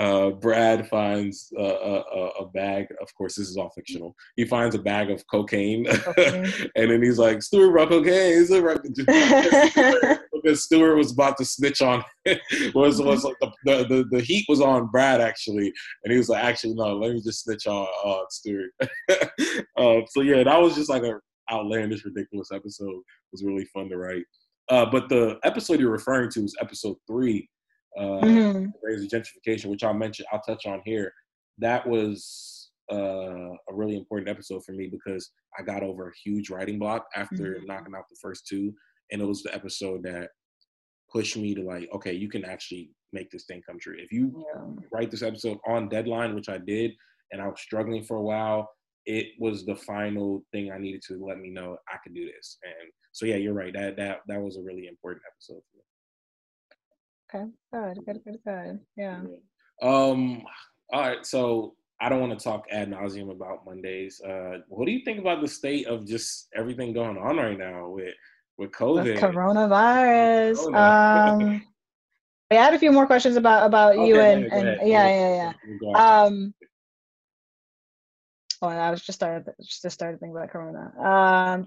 uh, Brad finds a, a, a, bag. Of course, this is all fictional. He finds a bag of cocaine, okay. and then he's like, "Stuart brought cocaine." because Stuart was about to snitch on was was like the, the, the heat was on Brad actually, and he was like, "Actually, no, let me just snitch on uh, Stuart." uh, so yeah, that was just like a outlandish, ridiculous episode. It was really fun to write. Uh, but the episode you're referring to is episode three uh, mm-hmm. gentrification, which I'll mention, I'll touch on here. That was uh, a really important episode for me because I got over a huge writing block after mm-hmm. knocking out the first two, and it was the episode that pushed me to like, okay, you can actually make this thing come true. If you yeah. write this episode on deadline, which I did, and I was struggling for a while, it was the final thing I needed to let me know I could do this. And so yeah, you're right. That that that was a really important episode for me. Okay, good, good, good, good. Yeah. Um. All right. So I don't want to talk ad nauseum about Mondays. Uh, what do you think about the state of just everything going on right now with with COVID, with coronavirus? With um. I had a few more questions about about okay, you and, and yeah, yeah, yeah. Um. Oh, I was just started just started thinking about Corona. Um.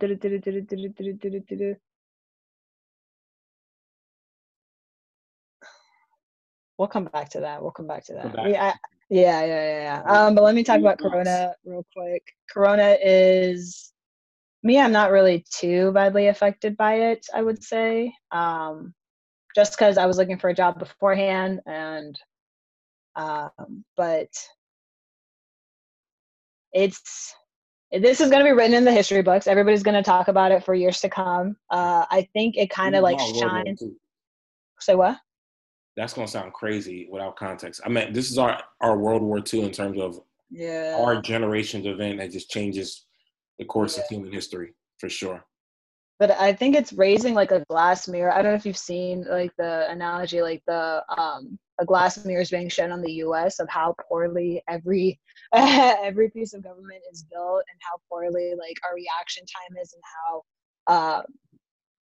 we'll come back to that. We'll come back to that. We, I, yeah, yeah, yeah, yeah. Um, but let me talk about Corona real quick. Corona is me. I'm not really too badly affected by it. I would say, um, just because I was looking for a job beforehand, and um, but it's this is going to be written in the history books. Everybody's going to talk about it for years to come. Uh, I think it kind of like shines. Say what? that's gonna sound crazy without context. I mean, this is our our World War II in terms of yeah our generation's event that just changes the course yeah. of human history for sure. But I think it's raising like a glass mirror. I don't know if you've seen like the analogy, like the um a glass mirror is being shown on the U.S. of how poorly every every piece of government is built and how poorly like our reaction time is and how uh,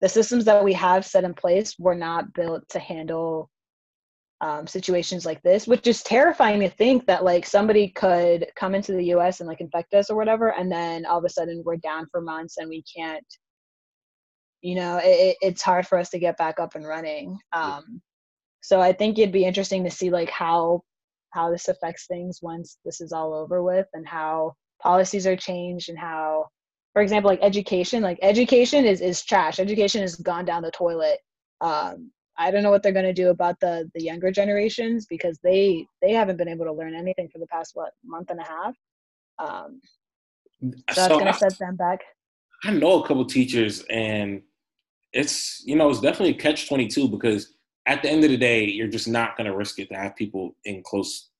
the systems that we have set in place were not built to handle um, situations like this, which is terrifying to think that like somebody could come into the U.S. and like infect us or whatever, and then all of a sudden we're down for months and we can't. You know, it, it's hard for us to get back up and running. Um, so I think it'd be interesting to see like how how this affects things once this is all over with, and how policies are changed, and how, for example, like education, like education is is trash. Education has gone down the toilet. Um, I don't know what they're going to do about the the younger generations because they they haven't been able to learn anything for the past what month and a half. Um, so, so that's going to set them back. I know a couple teachers, and it's you know it's definitely a catch twenty two because at the end of the day, you're just not going to risk it to have people in close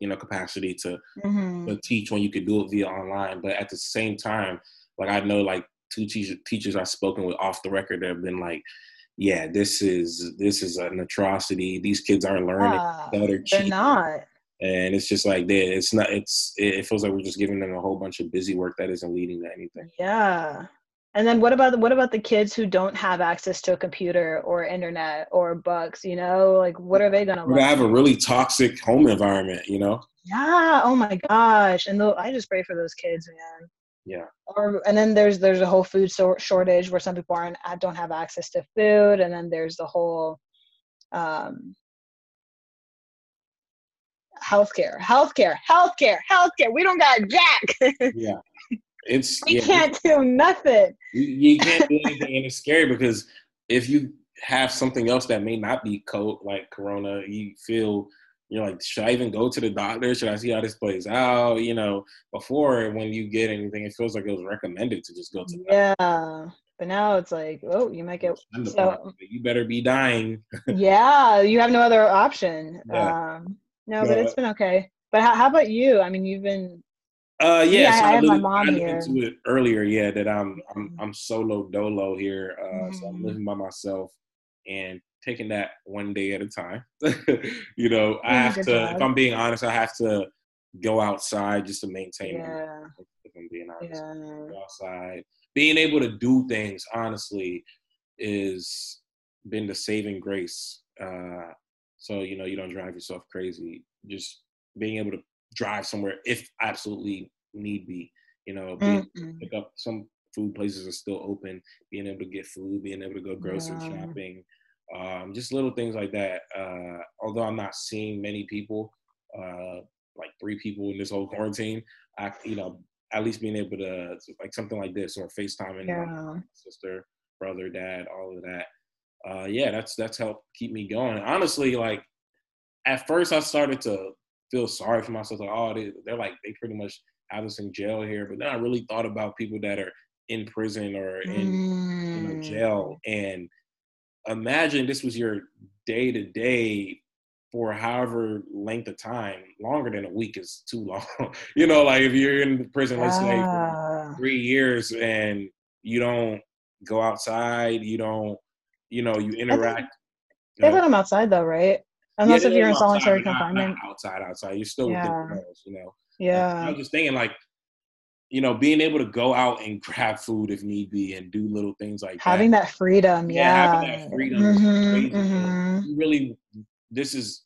you know capacity to, mm-hmm. to teach when you could do it via online. But at the same time, like I know like two teachers teachers I've spoken with off the record that have been like yeah, this is this is an atrocity. These kids aren't learning. Uh, they're, they're not. And it's just like that. it's not. It's it feels like we're just giving them a whole bunch of busy work that isn't leading to anything. Yeah. And then what about what about the kids who don't have access to a computer or internet or books? You know, like what are they gonna? We're gonna have a really toxic home environment. You know. Yeah. Oh my gosh. And the, I just pray for those kids, man. Yeah. Or and then there's there's a whole food so- shortage where some people aren't don't have access to food, and then there's the whole um, healthcare, healthcare, healthcare, healthcare. We don't got jack. yeah. It's we yeah, can't do nothing. You, you can't do anything, and it's scary because if you have something else that may not be cold like corona, you feel you're like, should I even go to the doctor? Should I see how this plays out? You know, before when you get anything, it feels like it was recommended to just go to. yeah, but now it's like, oh, you might get so. You better be dying. yeah, you have no other option. Yeah. Um, no, but it's been okay. But how, how about you? I mean, you've been. Uh, yeah, yeah so I, I have my mom here. into it earlier. Yeah, that I'm I'm mm-hmm. I'm solo dolo here. Uh, mm-hmm. so I'm mm-hmm. living by myself and taking that one day at a time. you know, I have to. Job. If I'm being honest, I have to go outside just to maintain. Yeah. If I'm being honest, yeah. go outside. Being able to do things honestly is been the saving grace. Uh, so you know you don't drive yourself crazy. Just being able to drive somewhere if absolutely need be. You know, being, pick up some food places are still open. Being able to get food, being able to go grocery yeah. shopping, um, just little things like that. Uh, although I'm not seeing many people, uh, like three people in this whole quarantine, I, you know, at least being able to like something like this or FaceTiming yeah. sister, brother, dad, all of that. Uh, yeah, that's that's helped keep me going. Honestly, like at first I started to feel sorry for myself. Like, oh, they, they're like they pretty much have us in jail here. But then I really thought about people that are in prison or in mm. you know, jail, mm. and imagine this was your day to day for however length of time, longer than a week is too long. you know, like if you're in prison, let's say ah. three years and you don't go outside, you don't, you know, you interact. They let them outside though, right? Unless yeah, if you're in solitary confinement. outside, outside. You're still yeah. within the you know. Yeah. I was just thinking like, you know, being able to go out and grab food if need be and do little things like having that. that freedom. Yeah. yeah. Having that freedom. Mm-hmm, mm-hmm. Really this is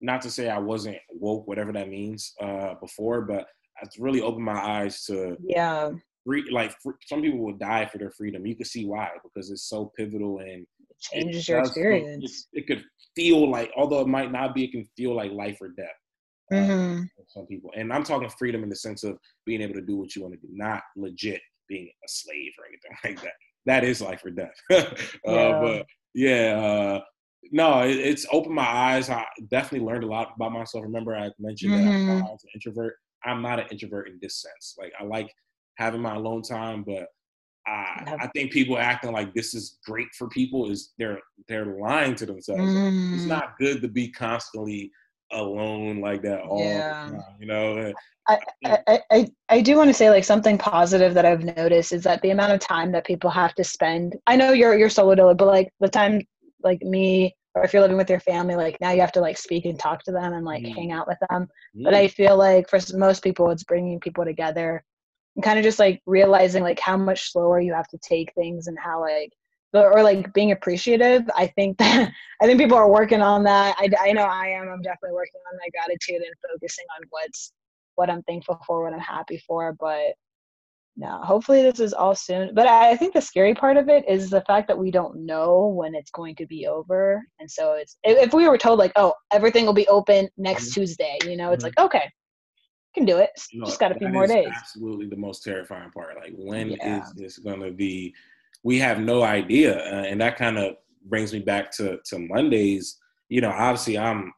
not to say I wasn't woke, whatever that means, uh, before, but it's really opened my eyes to yeah, free, like some people will die for their freedom. You can see why because it's so pivotal and it changes it your experience. It, it, could feel like, although it might not be, it can feel like life or death. Uh, mm-hmm. Uh, some people, and I'm talking freedom in the sense of being able to do what you want to do, not legit being a slave or anything like that. That is life or death. uh, yeah. But yeah, uh, no, it, it's opened my eyes. I definitely learned a lot about myself. Remember, I mentioned mm-hmm. that I was an introvert. I'm not an introvert in this sense. Like I like having my alone time, but I, I think people acting like this is great for people is they're they're lying to themselves. Mm. It's not good to be constantly alone like that all yeah. Time, you know. I, I, I, I do want to say like something positive that I've noticed is that the amount of time that people have to spend. I know you're you're solo but like the time like me or if you're living with your family like now you have to like speak and talk to them and like mm. hang out with them mm. but i feel like for most people it's bringing people together and kind of just like realizing like how much slower you have to take things and how like or like being appreciative i think that i think people are working on that I, I know i am i'm definitely working on my gratitude and focusing on what's what i'm thankful for what i'm happy for but no, hopefully this is all soon. But I think the scary part of it is the fact that we don't know when it's going to be over. And so it's if we were told like, oh, everything will be open next mm-hmm. Tuesday, you know, it's mm-hmm. like okay, can do it. Just got a few more days. Absolutely, the most terrifying part. Like, when yeah. is this going to be? We have no idea, uh, and that kind of brings me back to to Mondays. You know, obviously, I'm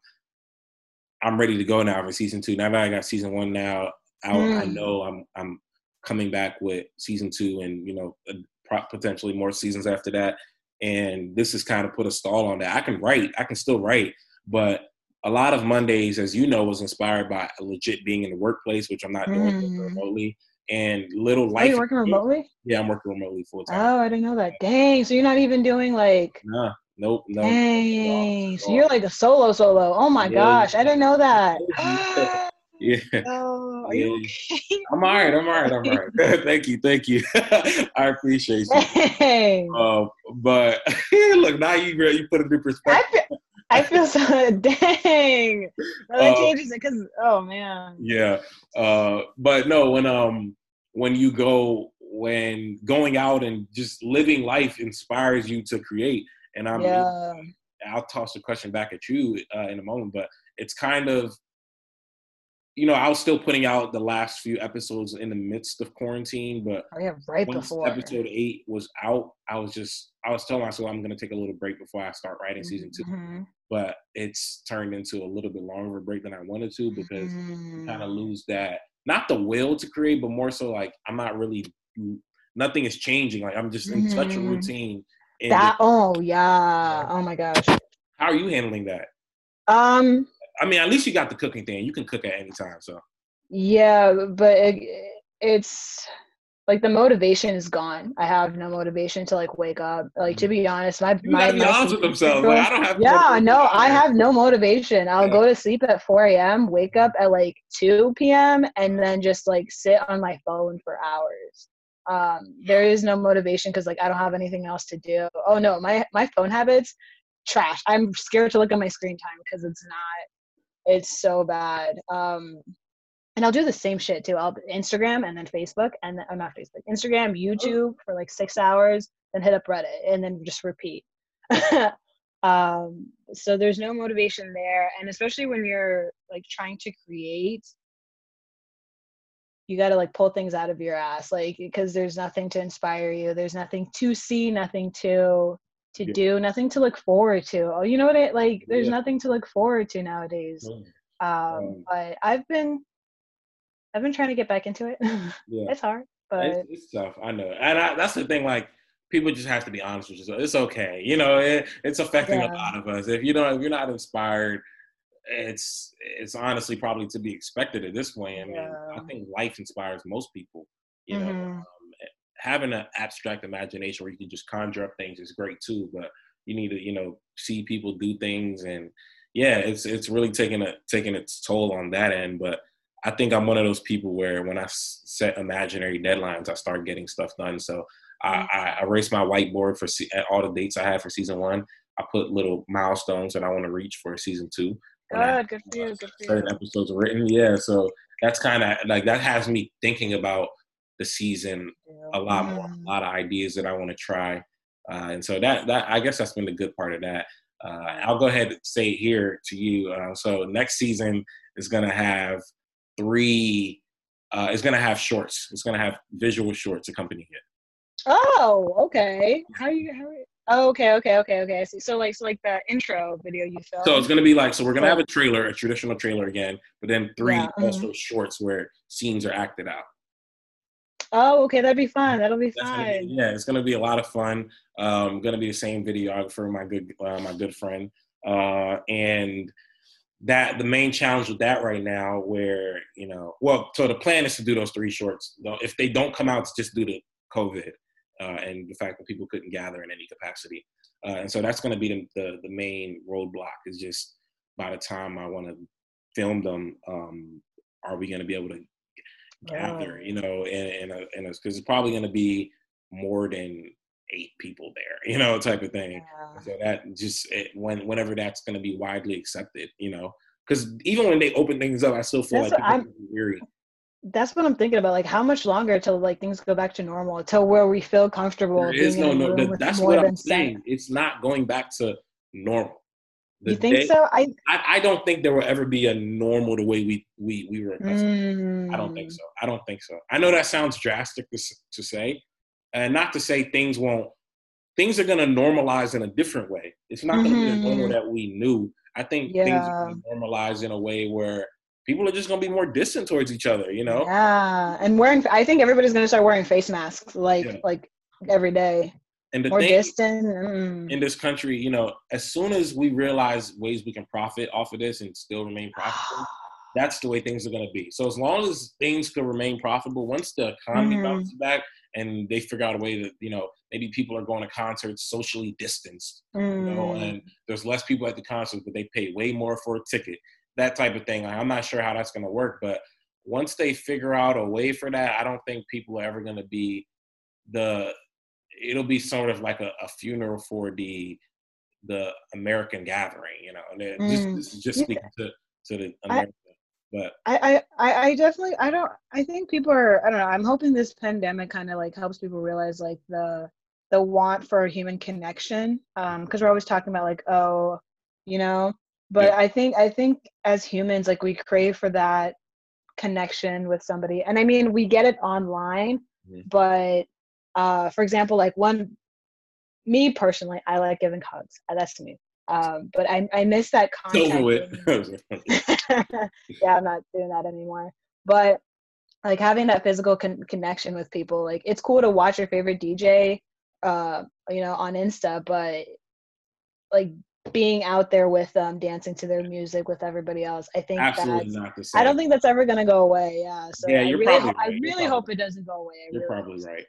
I'm ready to go now for season two. Now that I got season one now, I, mm. I know I'm I'm coming back with season two and you know uh, potentially more seasons after that and this has kind of put a stall on that i can write i can still write but a lot of mondays as you know was inspired by legit being in the workplace which i'm not doing mm. remotely and little life. Are you working remotely? Yeah, I'm working remotely full time. Oh, I didn't know that. Dang. So you're not even doing like. Nah, nope, no. Dang. So you're like a solo solo. Oh my yeah. gosh, I didn't know that. Yeah. Oh, are you okay? I'm all right. I'm all right. I'm all right. thank you. Thank you. I appreciate you. Uh, but look, now you you put it in perspective. I feel, I feel so dang. That uh, changes it because oh man. Yeah. Uh, but no, when um when you go when going out and just living life inspires you to create, and I'm yeah. I'll toss the question back at you uh, in a moment, but it's kind of you know, I was still putting out the last few episodes in the midst of quarantine, but oh, yeah, right before episode eight was out, I was just I was telling myself I'm gonna take a little break before I start writing season 2 mm-hmm. But it's turned into a little bit longer break than I wanted to because mm-hmm. kind of lose that not the will to create, but more so like I'm not really nothing is changing. Like I'm just in mm-hmm. such a routine. That oh yeah. Oh my gosh. How are you handling that? Um I mean, at least you got the cooking thing. You can cook at any time, so. Yeah, but it, it's like the motivation is gone. I have no motivation to like wake up. Like to mm. be honest, my you my, be honest with themselves. Like, I don't have. Yeah, no, I have no motivation. I'll yeah. go to sleep at 4 a.m., wake up at like 2 p.m., and then just like sit on my phone for hours. Um, there is no motivation because like I don't have anything else to do. Oh no, my my phone habits, trash. I'm scared to look at my screen time because it's not. It's so bad. Um, and I'll do the same shit too. I'll Instagram and then Facebook and then, oh, not Facebook, Instagram, YouTube for like six hours, then hit up Reddit and then just repeat. um, so there's no motivation there, and especially when you're like trying to create, you got to like pull things out of your ass, like because there's nothing to inspire you. There's nothing to see, nothing to to yeah. do, nothing to look forward to. Oh, you know what? I like. There's yeah. nothing to look forward to nowadays. Um, um, but I've been I've been trying to get back into it. Yeah. it's hard, but it's, it's tough. I know, and I, that's the thing. Like people just have to be honest with yourself. It's okay. You know, it, it's affecting yeah. a lot of us. If you don't, if you're not inspired, it's it's honestly probably to be expected at this point. I mean, yeah. I think life inspires most people. You know, mm-hmm. um, having an abstract imagination where you can just conjure up things is great too. But you need to, you know, see people do things, and yeah, it's it's really taking a taking its toll on that end. But I think I'm one of those people where when I set imaginary deadlines, I start getting stuff done. So I, mm-hmm. I, I erase my whiteboard for all the dates I have for season one. I put little milestones that I want to reach for season two. Good, good for you. Good for certain episodes written, yeah. So that's kind of like that has me thinking about the season a lot more, a mm-hmm. lot of ideas that I want to try, uh, and so that that I guess that's been the good part of that. Uh, I'll go ahead and say it here to you. Uh, so next season is gonna have three. Uh, it's gonna have shorts. It's gonna have visual shorts accompanying it. Oh, okay. How are you? How? Oh, okay, okay, okay, okay. I see. So like, so like the intro video you filmed. So it's gonna be like, so we're gonna have a trailer, a traditional trailer again, but then three yeah, mm-hmm. also shorts where scenes are acted out. Oh, okay, that'd be fun. That'll be fun. Be, yeah, it's gonna be a lot of fun. Um, gonna be the same videographer, my good, uh, my good friend, uh, and that the main challenge with that right now where you know well so the plan is to do those three shorts. If they don't come out it's just due to covid uh, and the fact that people couldn't gather in any capacity. Uh, and so that's going to be the, the, the main roadblock is just by the time i want to film them um, are we going to be able to gather you know and and because it's probably going to be more than eight people there, you know, type of thing. Yeah. So that just it, when whenever that's going to be widely accepted, you know, because even when they open things up, I still feel that's like I'm weary. That's what I'm thinking about. Like, how much longer till like things go back to normal, till where we feel comfortable? There is no, no. That's what I'm saying. It's not going back to normal. The you think day, so? I, I, I don't think there will ever be a normal the way we we we were. Mm. I don't think mm. so. I don't think so. I know that sounds drastic to to say, and not to say things won't things are going to normalize in a different way it's not going to mm-hmm. be the normal mm-hmm. that we knew i think yeah. things are going to normalize in a way where people are just going to be more distant towards each other you know yeah and wearing i think everybody's going to start wearing face masks like yeah. like every day and the more thing, distant mm. in this country you know as soon as we realize ways we can profit off of this and still remain profitable that's the way things are going to be so as long as things can remain profitable once the economy mm. bounces back and they figure out a way that you know maybe people are going to concerts socially distanced mm. you know mm. and there's less people at the concert but they pay way more for a ticket that type of thing i'm not sure how that's going to work but once they figure out a way for that i don't think people are ever going to be the it'll be sort of like a, a, funeral for the the american gathering you know and it, mm. just, just speaking to to the American but I, I i definitely i don't i think people are i don't know i'm hoping this pandemic kind of like helps people realize like the the want for human connection um because we're always talking about like oh you know but yeah. i think i think as humans like we crave for that connection with somebody and i mean we get it online mm-hmm. but uh for example like one me personally i like giving hugs that's to me um, but I, I miss that contact. yeah, I'm not doing that anymore. But like having that physical con- connection with people like it's cool to watch your favorite dj uh you know on insta but like being out there with them dancing to their music with everybody else i think Absolutely not the same. i don't think that's ever going to go away yeah so yeah, you're i really, right. I really hope it doesn't go away I you're really probably right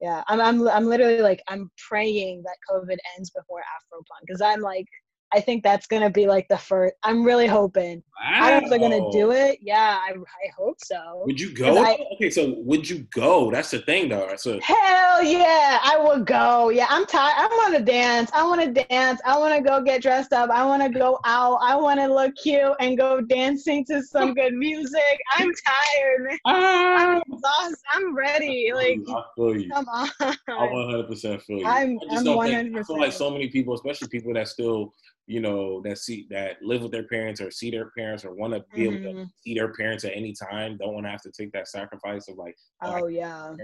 yeah I'm, I'm i'm literally like i'm praying that covid ends before afropunk because i'm like I think that's gonna be like the first. I'm really hoping. Wow. I don't know if they're gonna do it. Yeah, I, I hope so. Would you go? I, okay, so would you go? That's the thing, though. So hell yeah, I would go. Yeah, I'm tired. I want to dance. I want to dance. I want to go get dressed up. I want to go out. I want to look cute and go dancing to some good music. I'm tired, man. I'm ah. exhausted. I'm ready. Like, I feel you. Come on. I 100 percent feel you. I'm. I am 100. Think, I feel like so many people, especially people that still you know that see that live with their parents or see their parents or want to be mm-hmm. able to mm-hmm. see their parents at any time don't want to have to take that sacrifice of like oh, oh yeah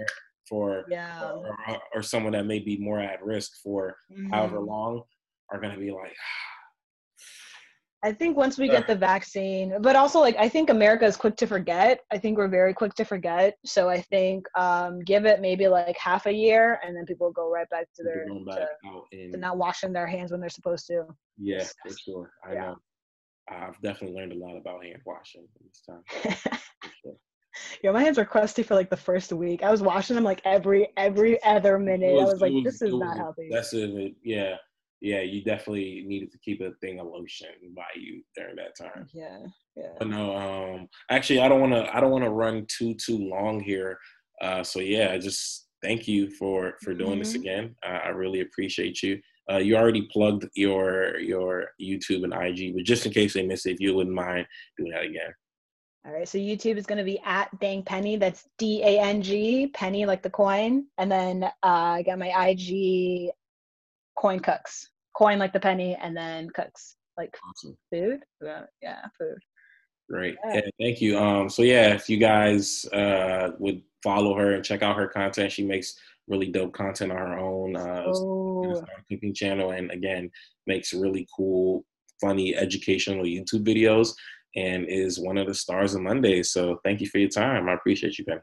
for yeah or, or, someone that may be more at risk for mm-hmm. however long are going to be like I think once we get the vaccine, but also like I think America is quick to forget. I think we're very quick to forget. So I think um, give it maybe like half a year, and then people go right back to their back to, to, not washing their hands when they're supposed to. Yeah, for sure. I yeah. know. I've definitely learned a lot about hand washing this time. sure. Yeah, my hands were crusty for like the first week. I was washing them like every every other minute. Was, I was like, was, this is not healthy. That's it. Yeah yeah, you definitely needed to keep a thing of lotion by you during that time. Yeah, yeah. But no, um, actually, I don't want to. I don't want to run too too long here. Uh, so yeah, just thank you for for doing mm-hmm. this again. Uh, I really appreciate you. Uh, you already plugged your your YouTube and IG, but just in case they miss it, if you wouldn't mind doing that again. All right, so YouTube is going to be at Dang Penny. That's D A N G Penny, like the coin, and then uh, I got my IG coin cooks coin like the penny and then cooks like awesome. food yeah food great yeah. yeah. thank you um so yeah if you guys uh would follow her and check out her content she makes really dope content on her own uh oh. cooking channel and again makes really cool funny educational youtube videos and is one of the stars of mondays so thank you for your time i appreciate you ben